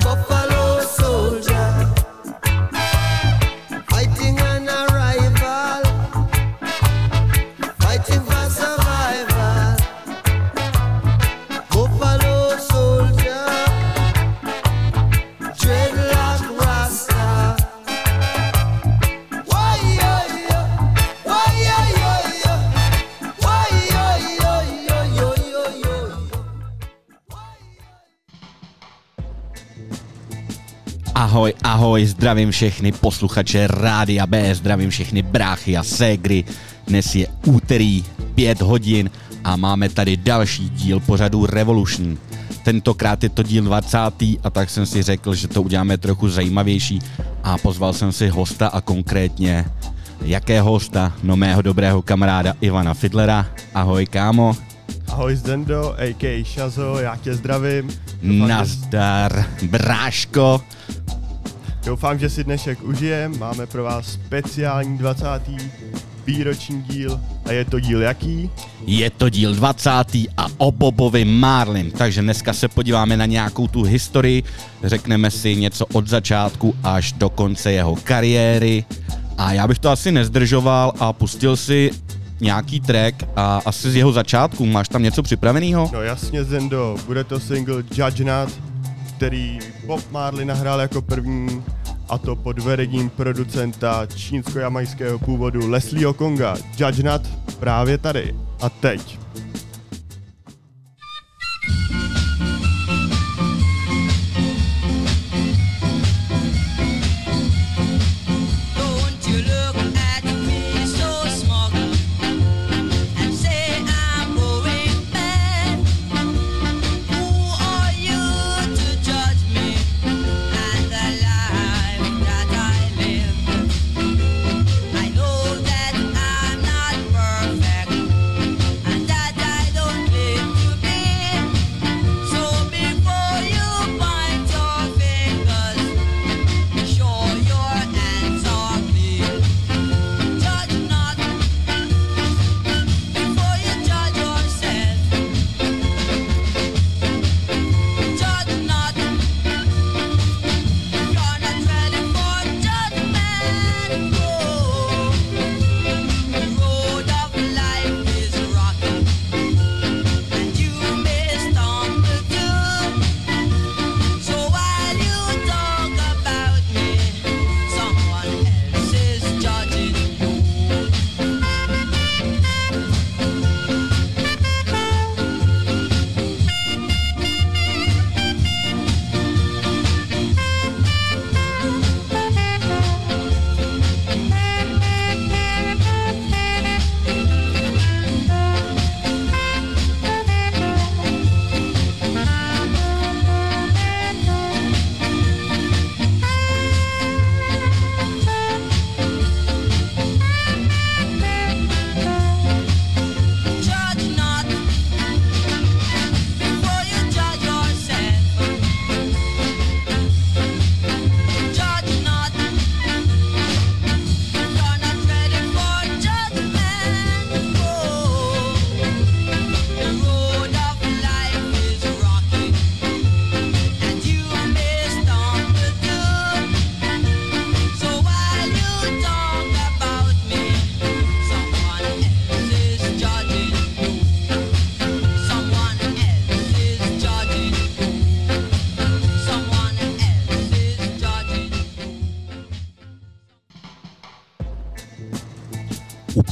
above Ahoj, zdravím všechny posluchače Rádia B, zdravím všechny bráchy a ségry. Dnes je úterý, 5 hodin a máme tady další díl pořadu Revolution. Tentokrát je to díl 20. a tak jsem si řekl, že to uděláme trochu zajímavější a pozval jsem si hosta a konkrétně jakého hosta? No mého dobrého kamaráda Ivana Fidlera. Ahoj kámo. Ahoj Zdendo, a.k.a. Shazo, já tě zdravím. Nazdar, bráško. Doufám, že si dnešek užijem. Máme pro vás speciální 20. výroční díl A je to díl jaký? Je to díl 20. a o Bobovi Marlin, takže dneska se podíváme na nějakou tu historii, řekneme si něco od začátku až do konce jeho kariéry a já bych to asi nezdržoval a pustil si nějaký track a asi z jeho začátku. Máš tam něco připraveného? No jasně Zendo, bude to single Judge Not, který Bob Marley nahrál jako první a to pod vedením producenta čínsko-jamajského původu Leslie Okonga. Judge Not právě tady a teď.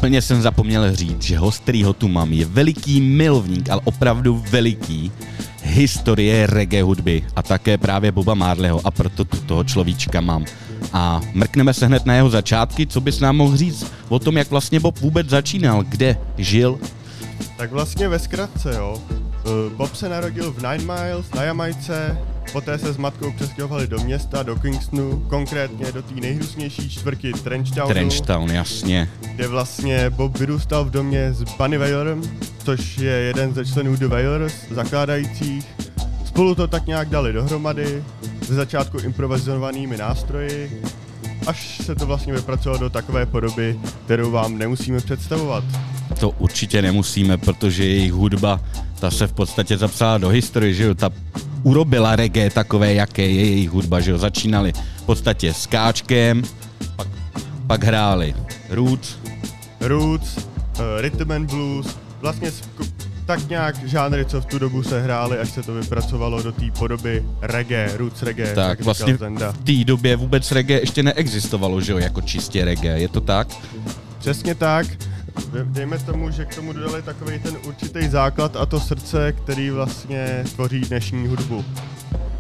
Úplně jsem zapomněl říct, že host, ho tu mám, je veliký milovník, ale opravdu veliký historie reggae hudby a také právě Boba Marleyho a proto tu toho človíčka mám. A mrkneme se hned na jeho začátky, co bys nám mohl říct o tom, jak vlastně Bob vůbec začínal, kde žil? Tak vlastně ve zkratce, jo. Eh, Bob se narodil v Nine Miles na Jamajce, Poté se s matkou přestěhovali do města, do Kingstonu, konkrétně do té nejhrusnější čtvrky Trenchtownu. Trenchtown, jasně. Kde vlastně Bob vyrůstal v domě s Bunny Wailerem, což je jeden ze členů The Wailers, zakládajících. Spolu to tak nějak dali dohromady, ze začátku improvizovanými nástroji, až se to vlastně vypracovalo do takové podoby, kterou vám nemusíme představovat. To určitě nemusíme, protože jejich hudba, ta se v podstatě zapsala do historie, že jo, ta urobila reggae takové, jaké je jejich hudba, že jo, začínali v podstatě s káčkem, pak, pak hráli roots, roots, uh, rhythm and blues, vlastně tak nějak žánry, co v tu dobu se hrály, až se to vypracovalo do té podoby reggae, roots reggae. Tak, vlastně v té době vůbec reggae ještě neexistovalo, že jo, jako čistě reggae, je to tak? Přesně tak dejme tomu, že k tomu dodali takový ten určitý základ a to srdce, který vlastně tvoří dnešní hudbu.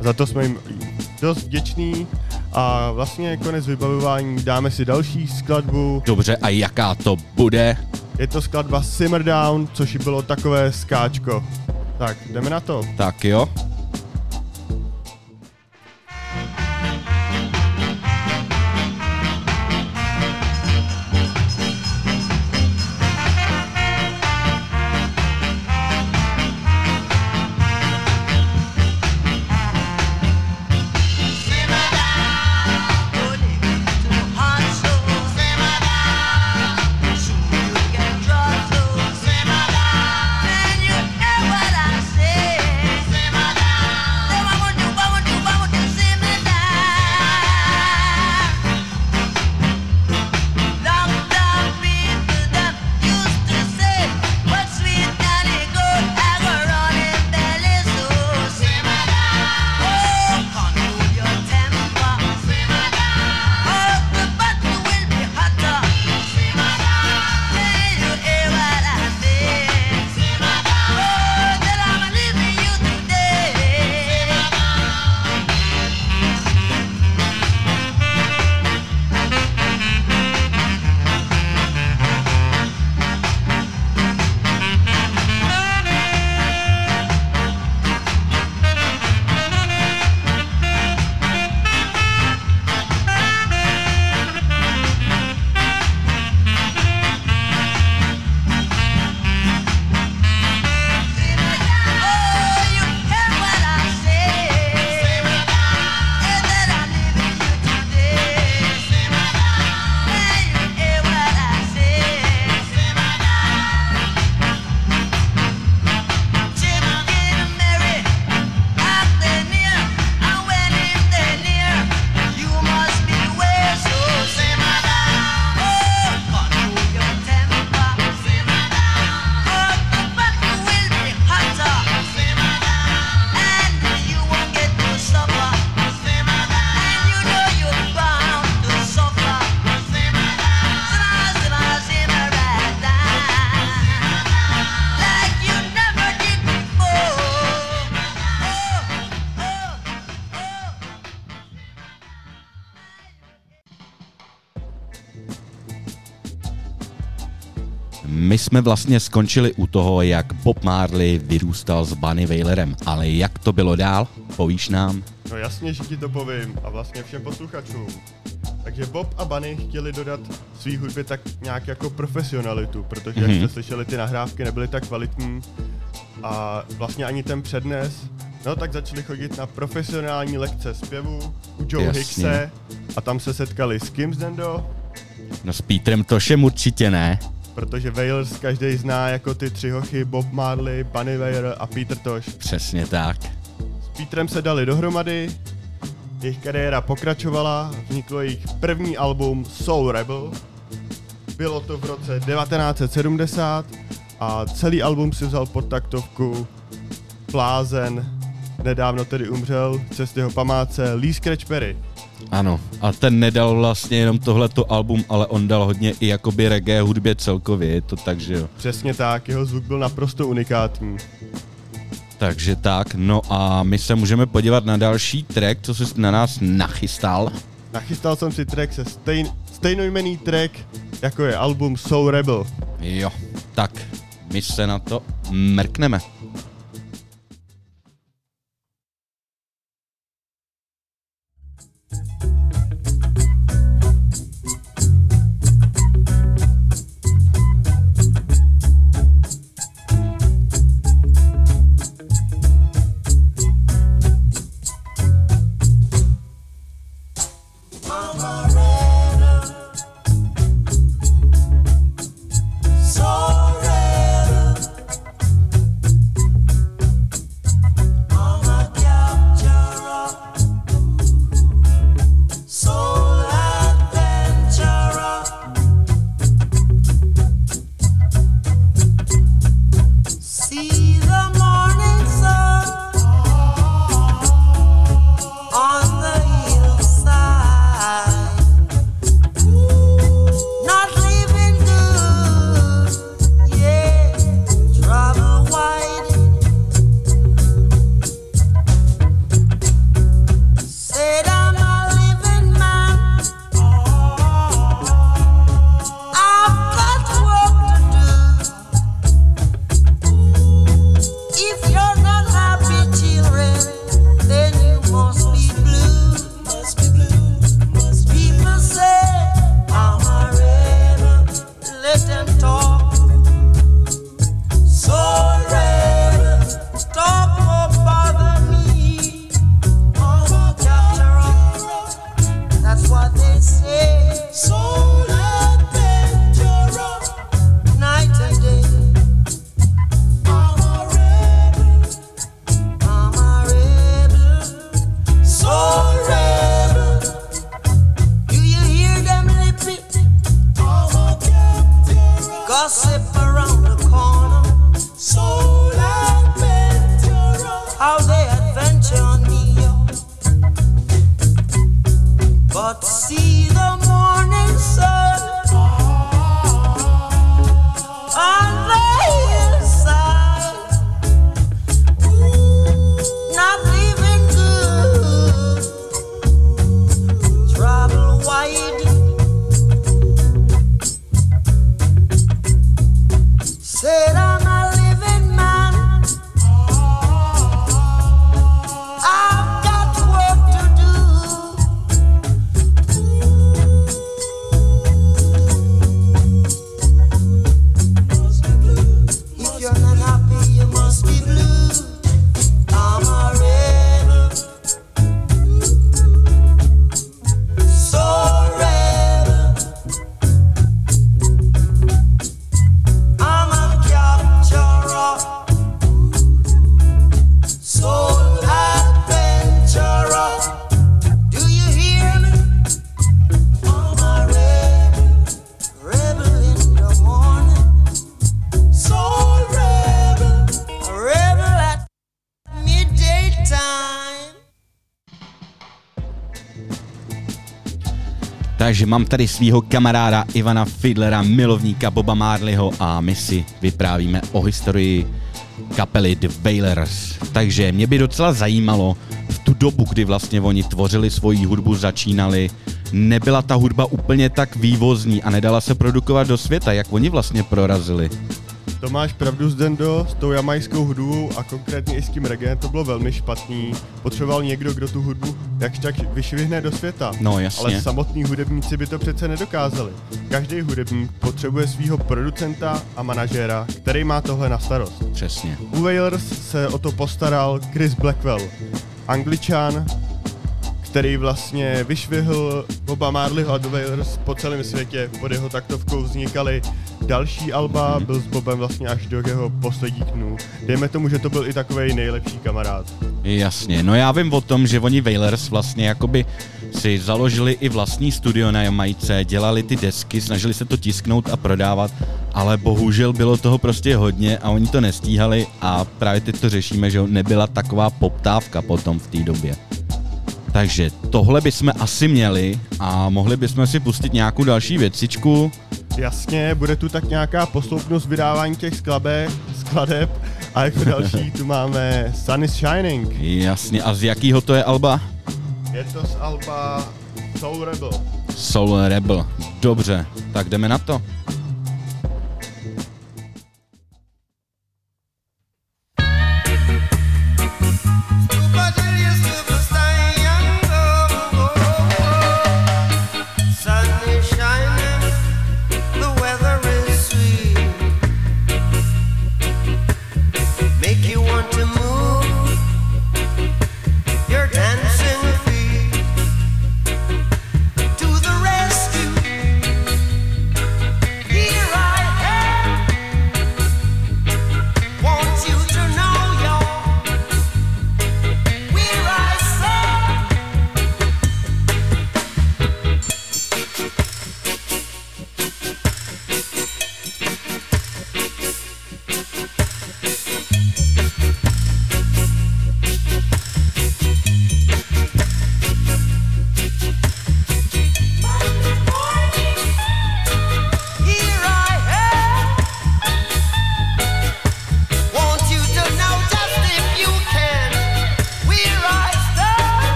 Za to jsme jim dost vděční a vlastně konec vybavování dáme si další skladbu. Dobře, a jaká to bude? Je to skladba Simmer Down, což bylo takové skáčko. Tak, jdeme na to. Tak jo. Jsme vlastně skončili u toho, jak Bob Marley vyrůstal s Bunny Wailerem, ale jak to bylo dál, povíš nám? No jasně, že ti to povím a vlastně všem posluchačům. Takže Bob a Bunny chtěli dodat svý hudbě tak nějak jako profesionalitu, protože mm-hmm. jak Mhm. jste slyšeli, ty nahrávky nebyly tak kvalitní a vlastně ani ten přednes. No tak začali chodit na profesionální lekce zpěvu u Joe Jasně. Hickse a tam se setkali s Kim Zendo, No s Petrem Tošem určitě ne. Protože Wailers každý zná jako ty tři hochy Bob Marley, Bunny Wailer a Peter Tosh. Přesně tak. S Petrem se dali dohromady, jejich kariéra pokračovala, vzniklo jejich první album Soul Rebel. Bylo to v roce 1970 a celý album si vzal pod taktovku Blázen, nedávno tedy umřel, v cestě jeho památce Lee Scratch Perry. Ano, a ten nedal vlastně jenom tohleto album, ale on dal hodně i jakoby reggae hudbě celkově, je to tak, že jo. Přesně tak, jeho zvuk byl naprosto unikátní. Takže tak, no a my se můžeme podívat na další track, co jsi na nás nachystal. Nachystal jsem si track se stejn, stejnojmený track, jako je album Soul Rebel. Jo, tak my se na to mrkneme. Mám tady svého kamaráda Ivana Fidlera, milovníka Boba Marleyho a my si vyprávíme o historii kapely The Wailers. Takže mě by docela zajímalo v tu dobu, kdy vlastně oni tvořili svoji hudbu, začínali, nebyla ta hudba úplně tak vývozní a nedala se produkovat do světa, jak oni vlastně prorazili. To máš pravdu, Zdendo, s tou jamajskou hudbou a konkrétně i s tím reggae to bylo velmi špatný. Potřeboval někdo, kdo tu hudbu jakž tak vyšvihne do světa. No, jasně. Ale samotní hudebníci by to přece nedokázali. Každý hudebník potřebuje svého producenta a manažéra, který má tohle na starost. Přesně. U Wailers se o to postaral Chris Blackwell, angličan, který vlastně vyšvihl Boba Marleyho a The Wailers po celém světě. Pod jeho taktovkou vznikaly další alba, byl s Bobem vlastně až do jeho posledních dnů. Dejme tomu, že to byl i takový nejlepší kamarád. Jasně, no já vím o tom, že oni Wailers vlastně jakoby si založili i vlastní studio na Jamajce, dělali ty desky, snažili se to tisknout a prodávat, ale bohužel bylo toho prostě hodně a oni to nestíhali a právě teď to řešíme, že nebyla taková poptávka potom v té době. Takže tohle bychom asi měli a mohli bychom si pustit nějakou další věcičku. Jasně, bude tu tak nějaká posloupnost vydávání těch skladeb, skladeb a jako další tu máme Sun is Shining. Jasně, a z jakýho to je Alba? Je to z Alba Soul Rebel. Soul Rebel. Dobře, tak jdeme na to.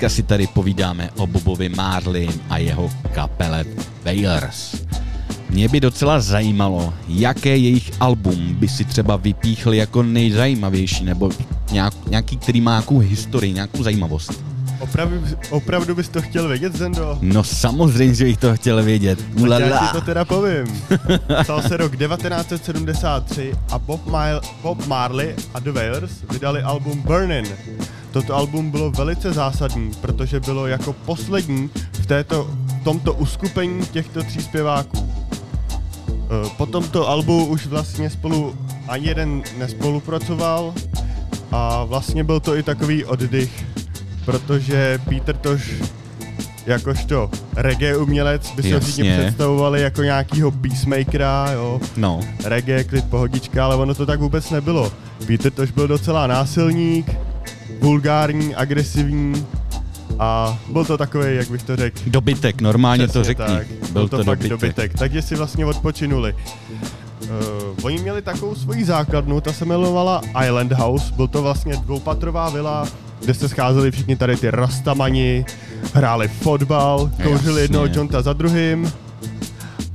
Dneska si tady povídáme o Bobovi Marley a jeho kapele Wailers. Mě by docela zajímalo, jaké jejich album by si třeba vypíchli jako nejzajímavější, nebo nějak, nějaký, který má nějakou historii, nějakou zajímavost. Opravdu, opravdu bys to chtěl vědět, Zendo? No samozřejmě, že bych to chtěl vědět. Tak já ti to teda povím. Stal se rok 1973 a Bob, Mile, Bob Marley a The Wailers vydali album Burnin'. Toto album bylo velice zásadní, protože bylo jako poslední v, této, v tomto uskupení těchto tří zpěváků. Eh, Po tomto albu už vlastně spolu ani jeden nespolupracoval a vlastně byl to i takový oddych, protože Peter Tosh jakožto reggae umělec by se všichni představovali jako nějakýho peacemakera, jo, No, reggae, klid, pohodička, ale ono to tak vůbec nebylo. Peter Tosh byl docela násilník, vulgární, agresivní a byl to takový, jak bych to řekl, dobytek, normálně to Přesně řekni. Tak. Byl to, fakt dobytek. dobytek. Takže si vlastně odpočinuli. Uh, oni měli takovou svoji základnu, ta se jmenovala Island House. Byl to vlastně dvoupatrová vila, kde se scházeli všichni tady ty rastamani, hráli fotbal, kouřili Jasně. jednoho jointa za druhým.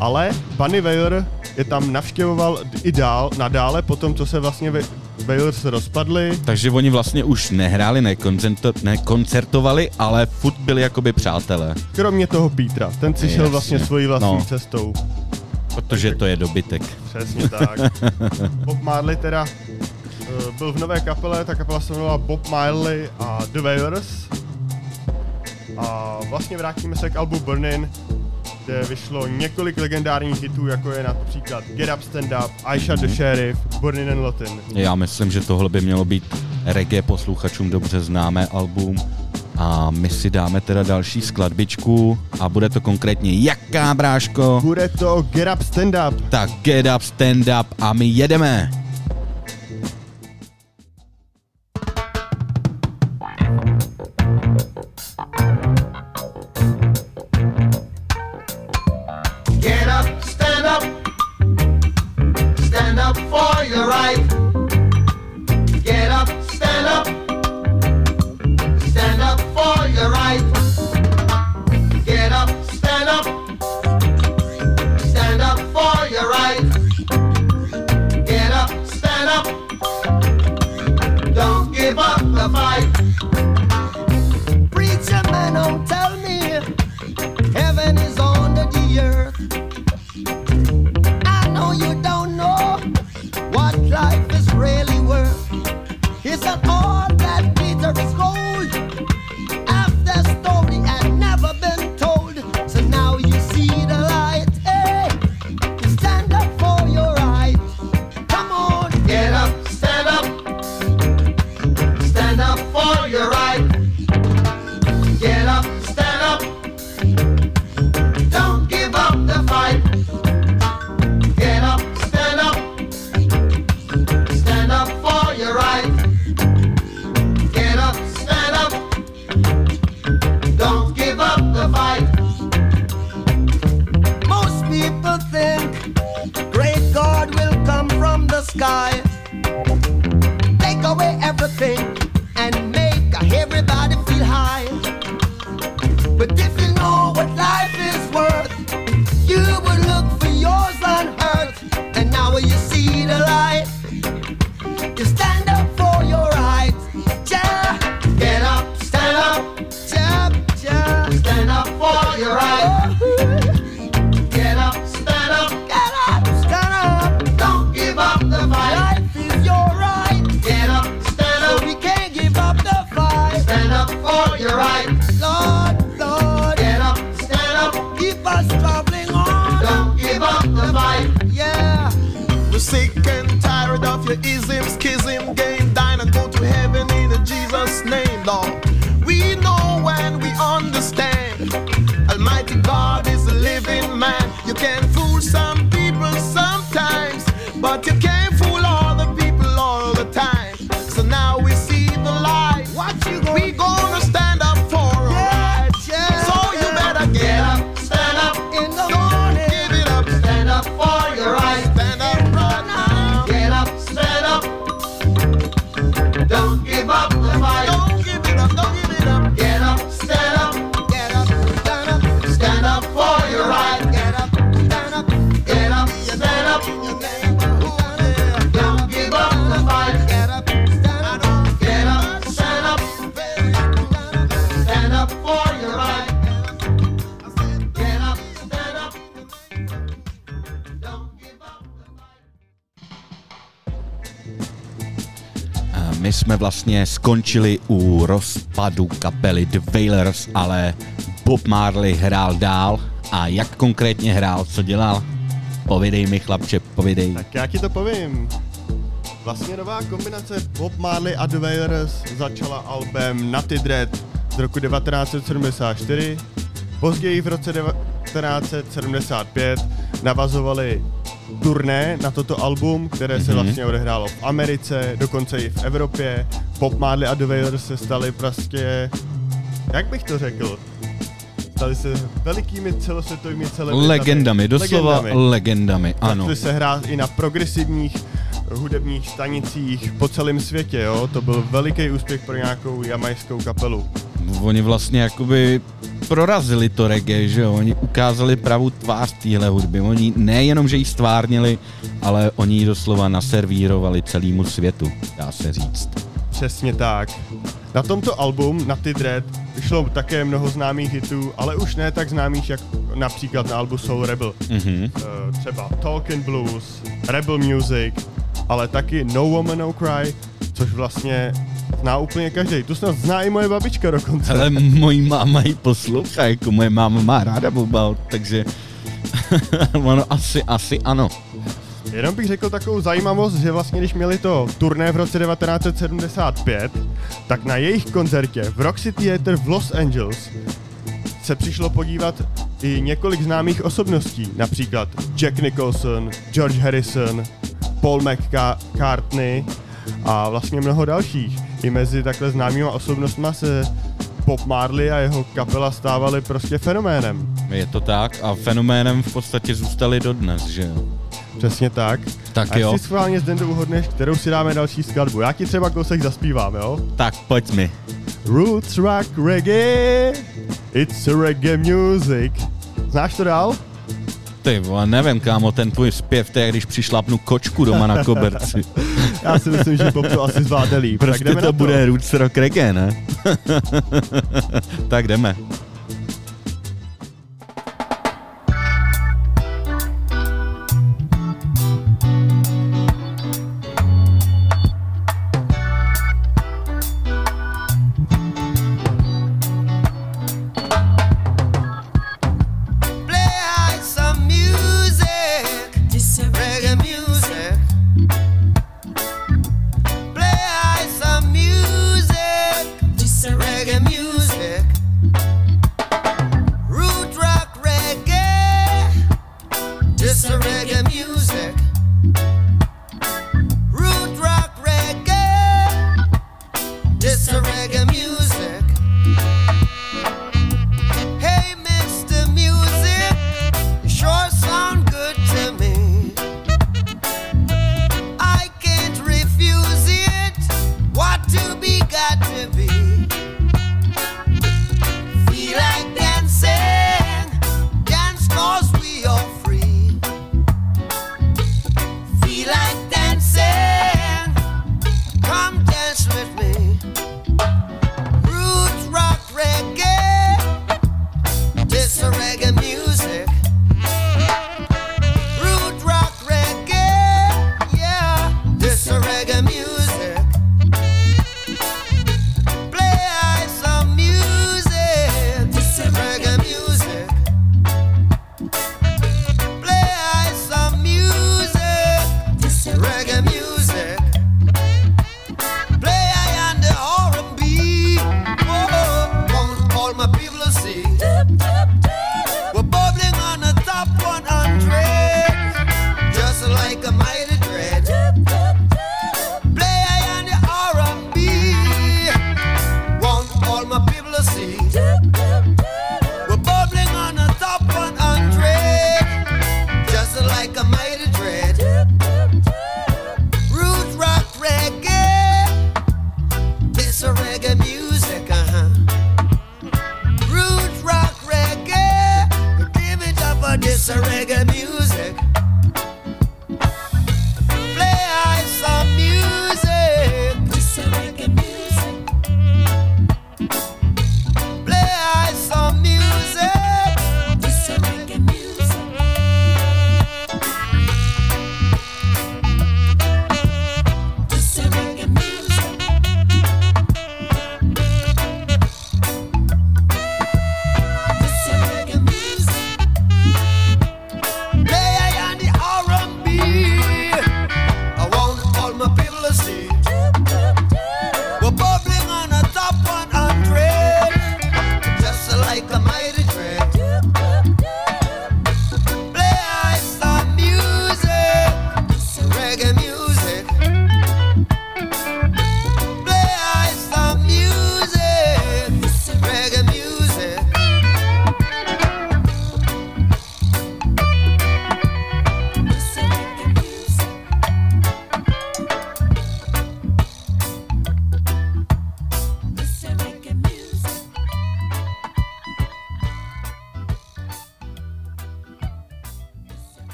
Ale Bunny Wailer je tam navštěvoval i dál, nadále, po tom, co se vlastně Wa- Wailers rozpadli. Takže oni vlastně už nehráli, nekoncento, nekoncertovali, ale furt byli jakoby přátelé, Kromě toho Petra, ten si šel Jasně. vlastně svojí vlastní No. cestou. protože to je dobytek. Přesně tak. Bob Marley teda uh, byl v nové kapele, ta kapela se jmenovala Bob Marley a The Wailers. A vlastně vrátíme se k albu Burnin, kde vyšlo několik legendárních hitů, jako je například Get Up Stand Up, Aisha the Sheriff, Burnin and Lotin. Já myslím, že tohle by mělo být reggae posluchačům dobře známé album. A my si dáme teda další skladbičku a bude to konkrétně jaká, bráško? Bude to Get Up Stand Up. Tak get up, stand up a my jedeme. Right. Vlastně skončili u rozpadu kapely The Wailers, ale Bob Marley hrál dál a jak konkrétně hrál, co dělal? Povidej mi chlapče, povidej. Tak já ti to povím. Vlastně nová kombinace Bob Marley a The Wailers začala albem Nutty Dread z roku 1974. Později v roce 1975 navazovali turné na toto album, které se Mhm. vlastně odehrálo v Americe, dokonce i v Evropě. Bob Marley a The Wailers se stali prostě, jak bych to řekl, stali se velikými celosvětovými celebritami. Legendami, doslova Legendami. legendami, ano. Začali se hrát i na progresivních hudebních stanicích po celém světě, jo. To byl veliký úspěch pro nějakou jamajskou kapelu. Oni vlastně jakoby prorazili to reggae, že jo? Oni ukázali pravou tvář téhle hudby. Oni nejenom, že ji stvárnili, ale oni ji doslova naservírovali celému světu, dá se říct. Přesně tak. Na tomto album, na ty Dread, vyšlo také mnoho známých hitů, ale už ne tak známých, jak například na albu Soul Rebel. Mhm. Eh, třeba Talking Blues, Rebel Music, ale taky No Woman No Cry, což vlastně zná úplně každý. Tu snad zná i moje babička dokonce. Ale mojí máma ji poslouchá, jako moje máma má ráda Bobal, takže ono asi, asi ano. Jenom bych řekl takovou zajímavost, že vlastně když měli to turné v roce 1975, tak na jejich koncertě v Roxy Theater v Los Angeles se přišlo podívat i několik známých osobností, například Jack Nicholson, George Harrison, Paul McCartney a vlastně mnoho dalších. I mezi takhle známýma osobnostma se Bob Marley a jeho kapela stávali prostě fenoménem. Je to tak a fenoménem v podstatě zůstali dodnes, že jo? Přesně tak. Tak a jo. jestli schválně zde uhodneš, kterou si dáme další skladbu. Já ti třeba kousek zaspívám, jo? Tak pojď mi. Roots rock reggae, it's a reggae music. Znáš to dál? Ty vole, nevím, kámo, ten tvůj zpěv, to je, když přišlapnu kočku doma na koberci. Já si myslím, že Bob to asi zvládne líp. tak Prostě to na bude roots rock reggae, ne? tak jdeme.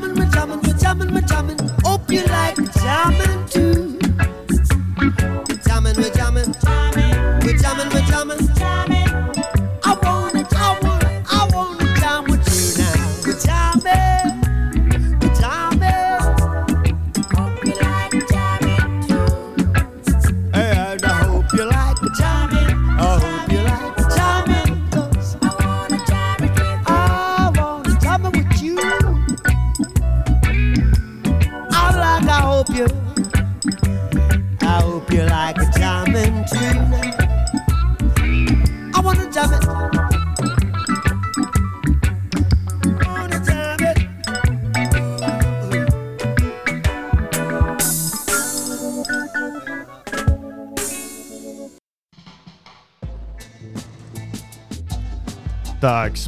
coming with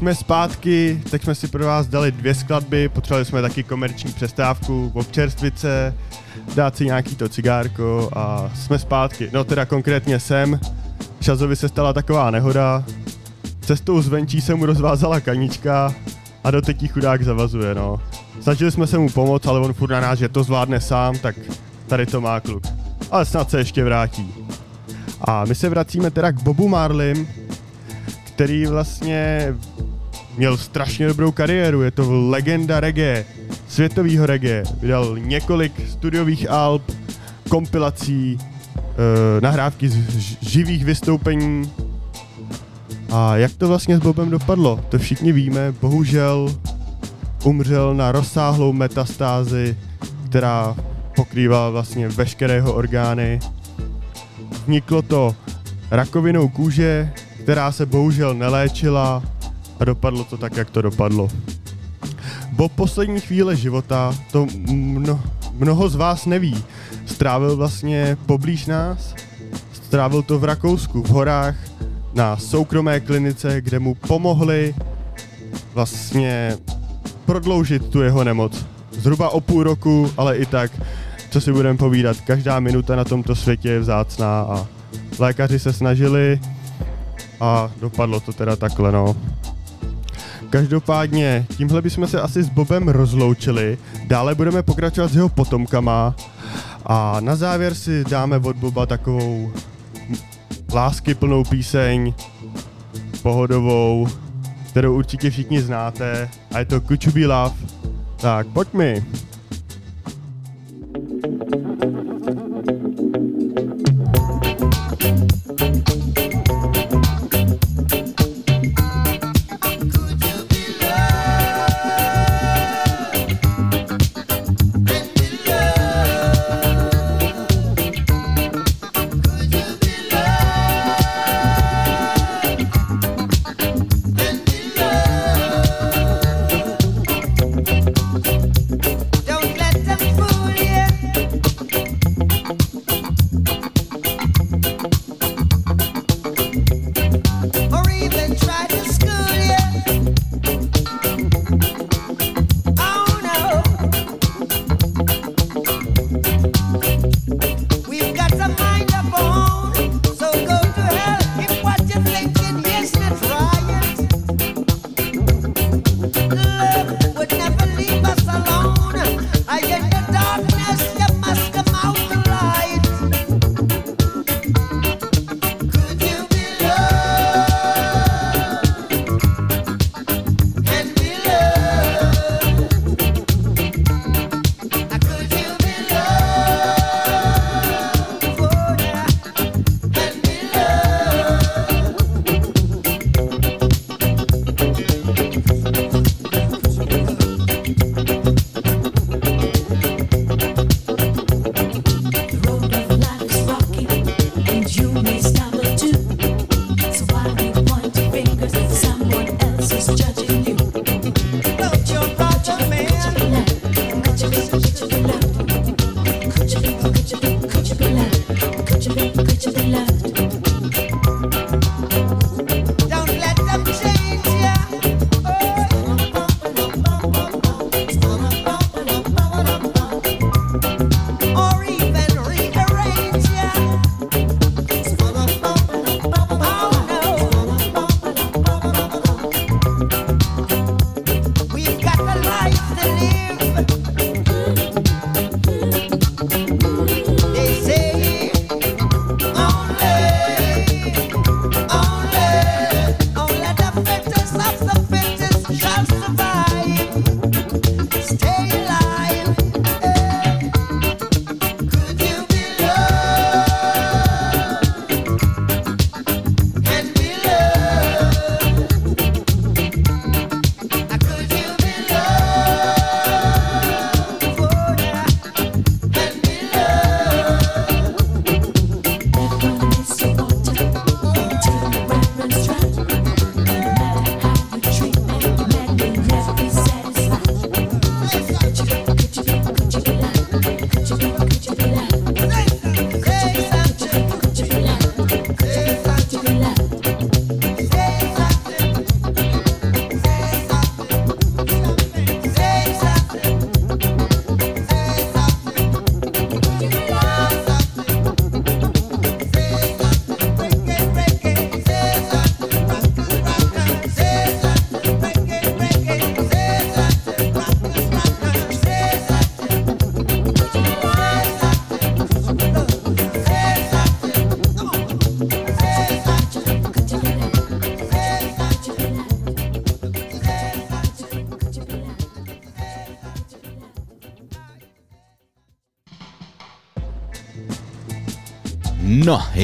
jsme zpátky, tak jsme si pro vás dali dvě skladby, potřebovali jsme taky komerční přestávku, občerstvice, dát si nějaký to cigárko a jsme zpátky. No teda konkrétně jsem, Šazovi se stala taková nehoda, cestou zvenčí se mu rozvázala kanička a doteď jí chudák zavazuje, no. Snažili jsme se mu pomoct, ale on furt na nás, že to zvládne sám, tak tady to má kluk. Ale snad se ještě vrátí. A my se vracíme teda k Bobu Marlim, který vlastně měl strašně dobrou kariéru, je to legenda reggae, světovýho reggae, vydal několik studiových alb, kompilací, eh, nahrávky z živých vystoupení. A jak to vlastně s Bobem dopadlo? To všichni víme, bohužel umřel na rozsáhlou metastázi, která pokrývala vlastně veškeré jeho orgány. Vzniklo to rakovinou kůže, která se bohužel neléčila a dopadlo to tak, jak to dopadlo. Bob poslední chvíle života, to mno, mnoho z vás neví, strávil vlastně poblíž nás, strávil to v Rakousku, v horách, na soukromé klinice, kde mu pomohli vlastně prodloužit tu jeho nemoc. Zhruba o půl roku, ale i tak, co si budeme povídat, každá minuta na tomto světě je vzácná a lékaři se snažili a dopadlo to teda takhle, no. Každopádně, tímhle bychom se asi s Bobem rozloučili, dále budeme pokračovat s jeho potomkama a na závěr si dáme od Boba takovou lásky plnou píseň, pohodovou, kterou určitě všichni znáte a je to You Be Love. Tak, pojď mi. Don't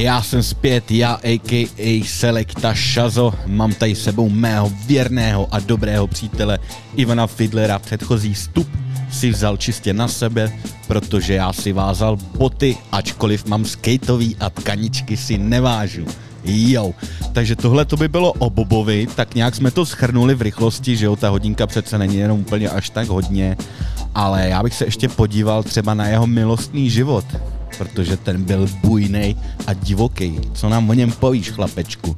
já jsem zpět, já a.k.a. Selekta Šazo, mám tady sebou mého věrného a dobrého přítele Ivana Fidlera. Předchozí stup si vzal čistě na sebe, protože já si vázal boty, ačkoliv mám skateový a tkaničky si nevážu. Jo, takže tohle to by bylo o Bobovi, tak nějak jsme to schrnuli v rychlosti, že jo, ta hodinka přece není jenom úplně až tak hodně, ale já bych se ještě podíval třeba na jeho milostný život, protože ten byl bujnej a divoký. Co nám o něm povíš, chlapečku?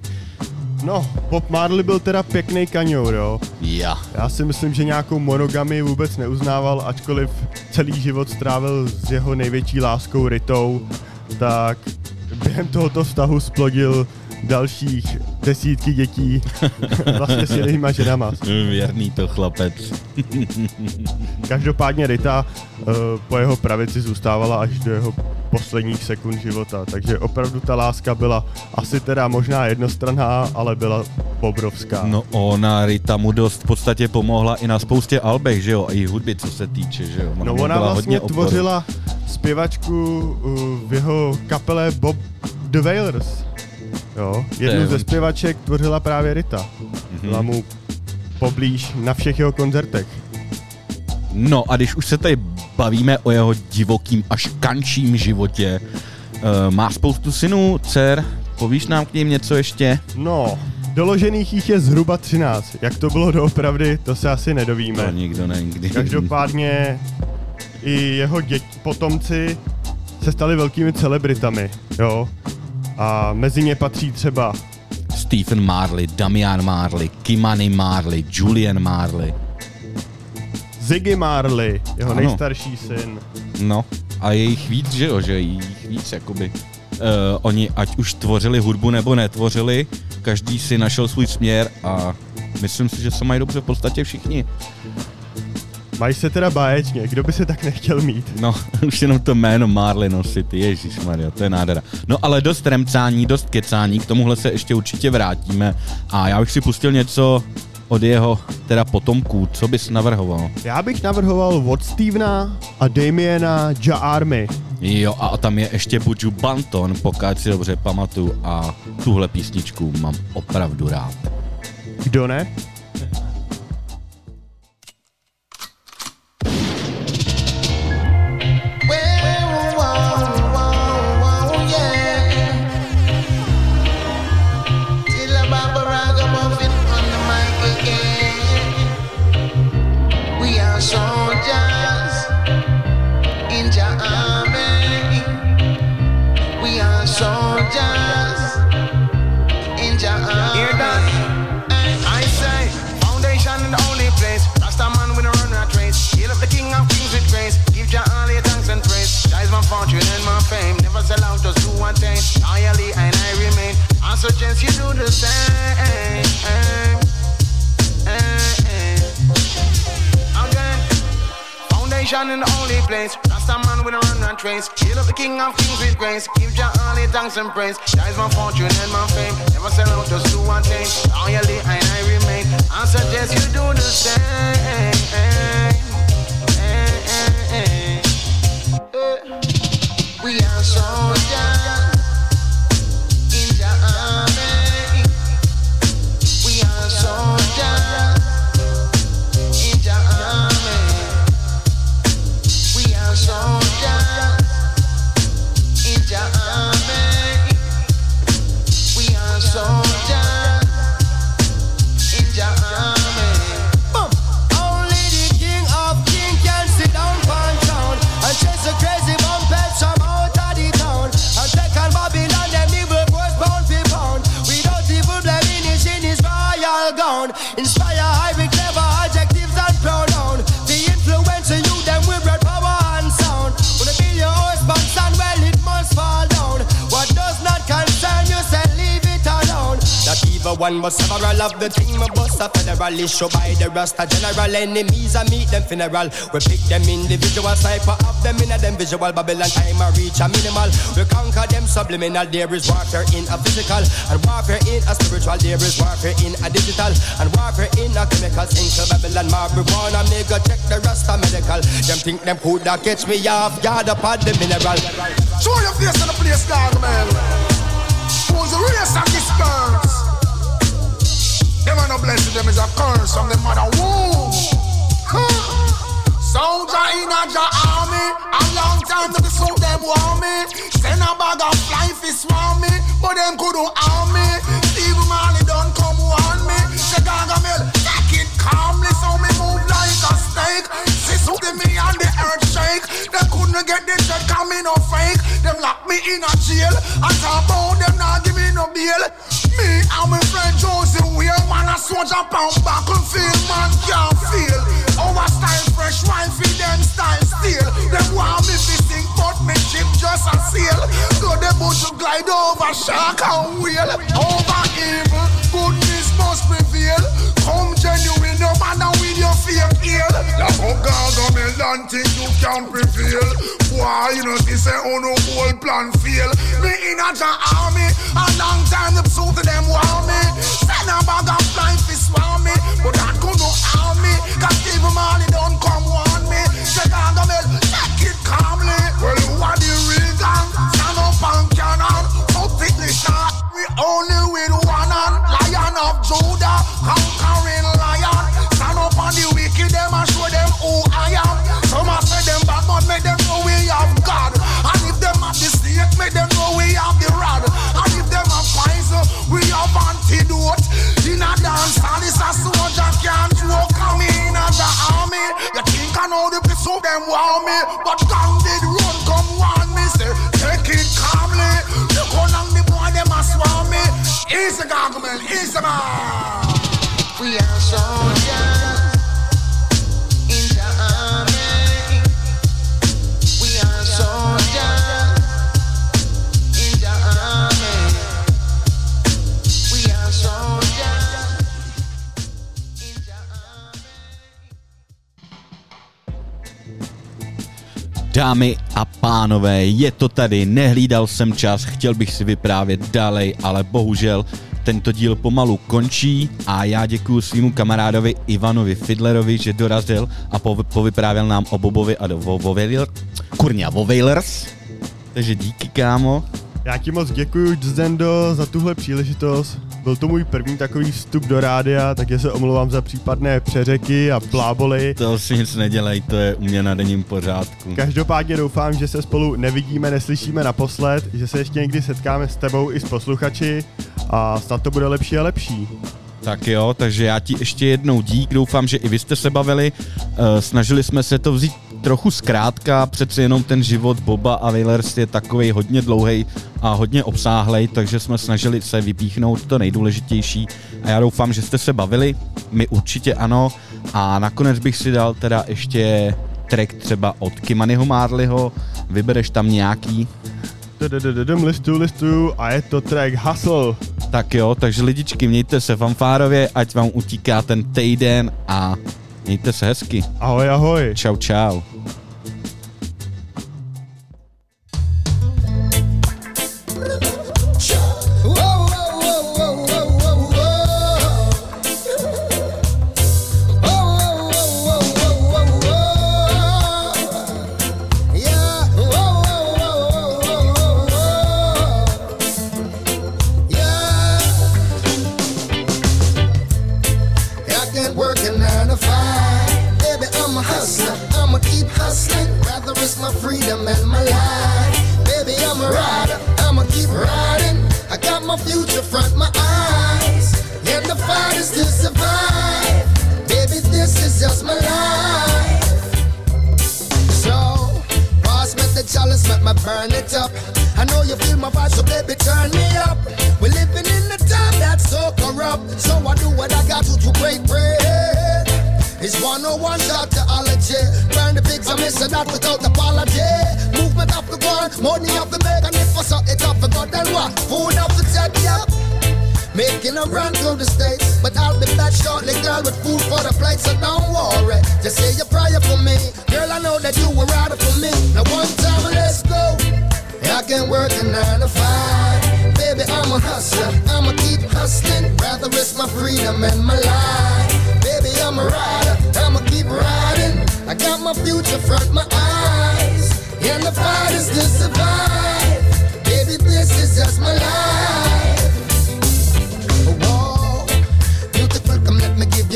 No, Bob Marley byl teda pěkný kaňour, jo. Já. Já si myslím, že nějakou monogamy vůbec neuznával, ačkoliv celý život strávil s jeho největší láskou Ritou, tak během tohoto vztahu splodil dalších desítky dětí vlastně s jinýma ženama. Věrný to chlapec. Každopádně Rita uh, po jeho pravici zůstávala až do jeho posledních sekund života, takže opravdu ta láska byla asi teda možná jednostranná, ale byla obrovská. No ona, Rita mu dost v podstatě pomohla i na spoustě albech, že jo, a i hudby, co se týče, že jo. No mu ona byla vlastně hodně tvořila zpěvačku uh, v jeho kapele Bob The Wailers. Jo, jednu je- ze zpěvaček tvořila právě Rita. Mhm. Byla mu poblíž na všech jeho koncertech. No a když už se tady bavíme o jeho divokým až kančím životě, uh, má spoustu synů, dcer, povíš nám k ním něco ještě? No, doložených jich je zhruba 13. Jak to bylo doopravdy, to se asi nedovíme. To nikdo nikdy. Každopádně i jeho děti, potomci se stali velkými celebritami, jo. A mezi ně patří třeba Stephen Marley, Damian Marley, Kimani Marley, Julian Marley. Ziggy Marley, jeho Ano. nejstarší syn. No, a je jich víc, že jo, že jich víc, jakoby. Uh, oni ať už tvořili hudbu nebo netvořili, každý si našel svůj směr a myslím si, že se mají dobře v podstatě všichni. Mají se teda báječně, kdo by se tak nechtěl mít. No, už jenom to jméno Marley nosit, Ježíš Maria, to je nádhera. No ale dost remcání, dost kecání, k tomuhle se ještě určitě vrátíme a já bych si pustil něco od jeho teda potomků, co bys navrhoval? Já bych navrhoval od Stevena a Damiena Ja Army. Jo, a tam je ještě Buju Banton, pokud si dobře pamatuju a tuhle písničku mám opravdu rád. Kdo ne? Foundation in the only place. Rasta man with a run and trace. Heal up the king of kings with grace. Give Jah all your thanks and praise. Jah is my fortune and my fame. Never sell out, just do one thing. Loyally and I remain. I suggest you do the same. Eh, eh, eh. We are soldiers Not even one but several of the team of bust a federal issue by the Rasta general enemies and meet them funeral. We pick them individual cipher of them in a them visual Babylon time I reach a minimal. We conquer them subliminal. There is warfare in a physical and warfare in a spiritual. There is warfare in a digital and warfare in a chemical. Single Babylon marijuana. Go check the Rasta medical. Them think them could that catch me off guard upon the mineral. Show your face in the place, dog, man. Who's the race of this? Them are no blessing, them is a curse from the mother womb. Soldier in a ja army, a long time to suit them want me. Send a bag of fly fish want me, but them couldn't harm me. Steve Marley don't come warn me. Take it calmly, so me move like a snake. Sis give me and the earth shake. They couldn't get the check, come me no fake. Them lock me in a jail. I talk about them not give me no bail. Me and my friend Josie, we a man a soldier pound battlefield, man can't feel. Our style fresh, wine for them style still. Them want me to sing, me ship just a sail. Go the boat to glide over shark and whale. Over evil, goodness must prevail. Come genuine, no matter with your fake heel. Like how Gargamel don't think you can prevail. Why you know this say oh no whole plan fail. Me in a army, a long time the pursuit of them want me. Send a bag of flying fish want me, but that could no harm me. Cause Steve Marley don't come warn me. Gargamel, take it calmly. Only with one hand. Lion of Judah, conquering lion. Stand up on the wicked, them and show them who I am. Some a say them bad, but make them know we have God. And if them have the snake, make them know we have the rod. And if them have poison, uh, we have antidote. In a dance, hall, it's a soldier can't joke. Come in as the army. You think I know the pursuit them want me, but come Dámy a pánové, je to tady, nehlídal jsem čas, chtěl bych si vyprávět dalej, ale bohužel tento díl pomalu končí a já děkuji svýmu kamarádovi Ivanovi Fidlerovi, že dorazil a po, povyprávěl nám o Bobovi a do Vovelir, kurňa, Voveilers. Takže díky, kámo. Já ti moc děkuji, Zendo, za tuhle příležitost. Byl to můj první takový vstup do rádia, takže se omlouvám za případné přeřeky a bláboli. To si nic nedělej, to je u mě na denním pořádku. Každopádně doufám, že se spolu nevidíme, neslyšíme naposled, že se ještě někdy setkáme s tebou i s posluchači a snad to bude lepší a lepší. Tak jo, takže já ti ještě jednou dík, doufám, že i vy jste se bavili. Eh, Snažili jsme se to vzít trochu zkrátka, přece jenom ten život Boba a Wailers je takový hodně dlouhý a hodně obsáhlej, takže jsme snažili se vypíchnout to nejdůležitější a já doufám, že jste se bavili, my určitě ano a nakonec bych si dal teda ještě track třeba od Kimanyho Marleyho, vybereš tam nějaký, listu, listu a je to track Hustle. tak jo, takže lidičky, mějte se fanfárově, ať vám utíká ten týden a mějte se hezky. Ahoj, ahoj. Čau, čau.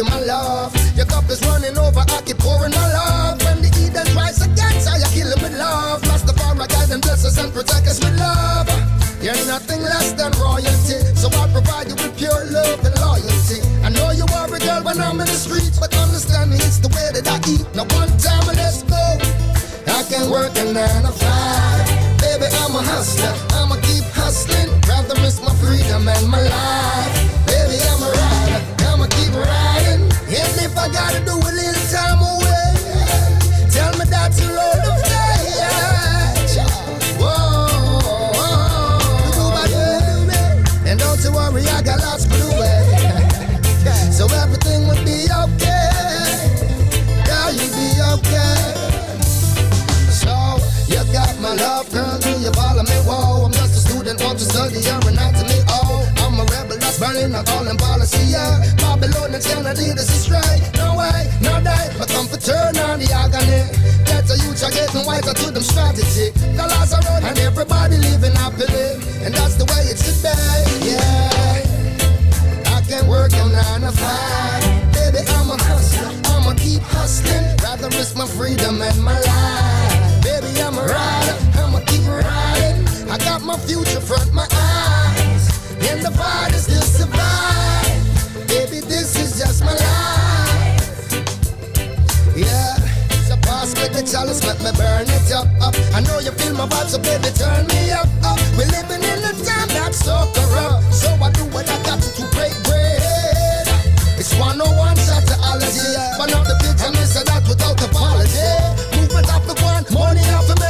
You my love. Your cup is running over, I keep pouring my love. When the Eden rise against, I kill it with love. Lost the fire, guide and bless us and protect us with love. You're nothing less than royalty, so I provide you with pure love and loyalty. I know you are a girl when I'm in the streets, but understand me, it's the way that I eat. Now one time, and let's go. I can work a nine to five. Baby, I'm a hustler. I'ma keep hustling. Rather risk my freedom and my life. if I gotta do it in time away. Tell me you me. And don't you worry, I got lots So everything will be okay. You'll be okay. So you got my love, girl. Do you follow me? I'm just a student, want to study. Oh, I'm a rebel that's burning, I'm calling wanna see her. Babylonians gonna do this is right. No way, no die, but come for turn on the agony. Better youth are getting wiser to them strategy. The laws are run and everybody living happily. And that's the way it should be, yeah. I can't work on nine to five. Baby, I'm a hustler, I'ma keep hustling. Rather risk my freedom and my life. Baby, I'm a rider, I'ma keep riding. I got my future front my eyes. And the fight is still survive. the chalice, let me burn it up, up. I know you feel my vibe, so baby, turn me up, up. We're living in a time that's so corrupt, so I do what I got to, to break bread. It's 101 shot to allergy. One of the pigs, I miss that without apology. Movement off the one, money off the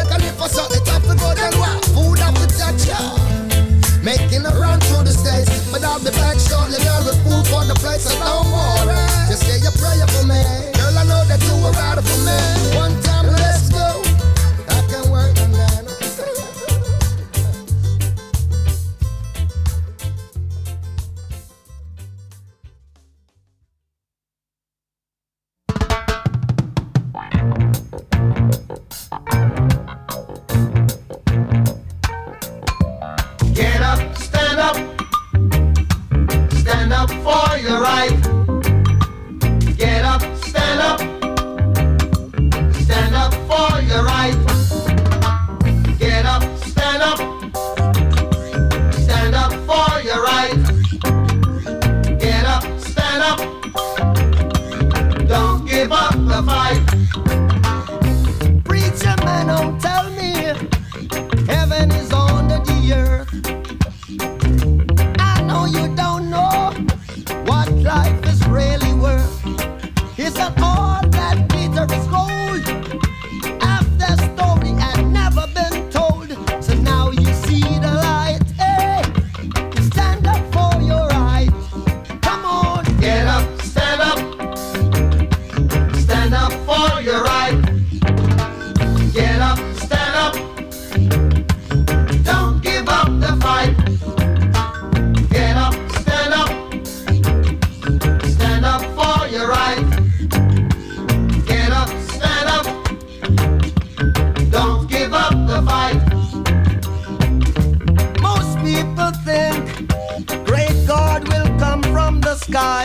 sky.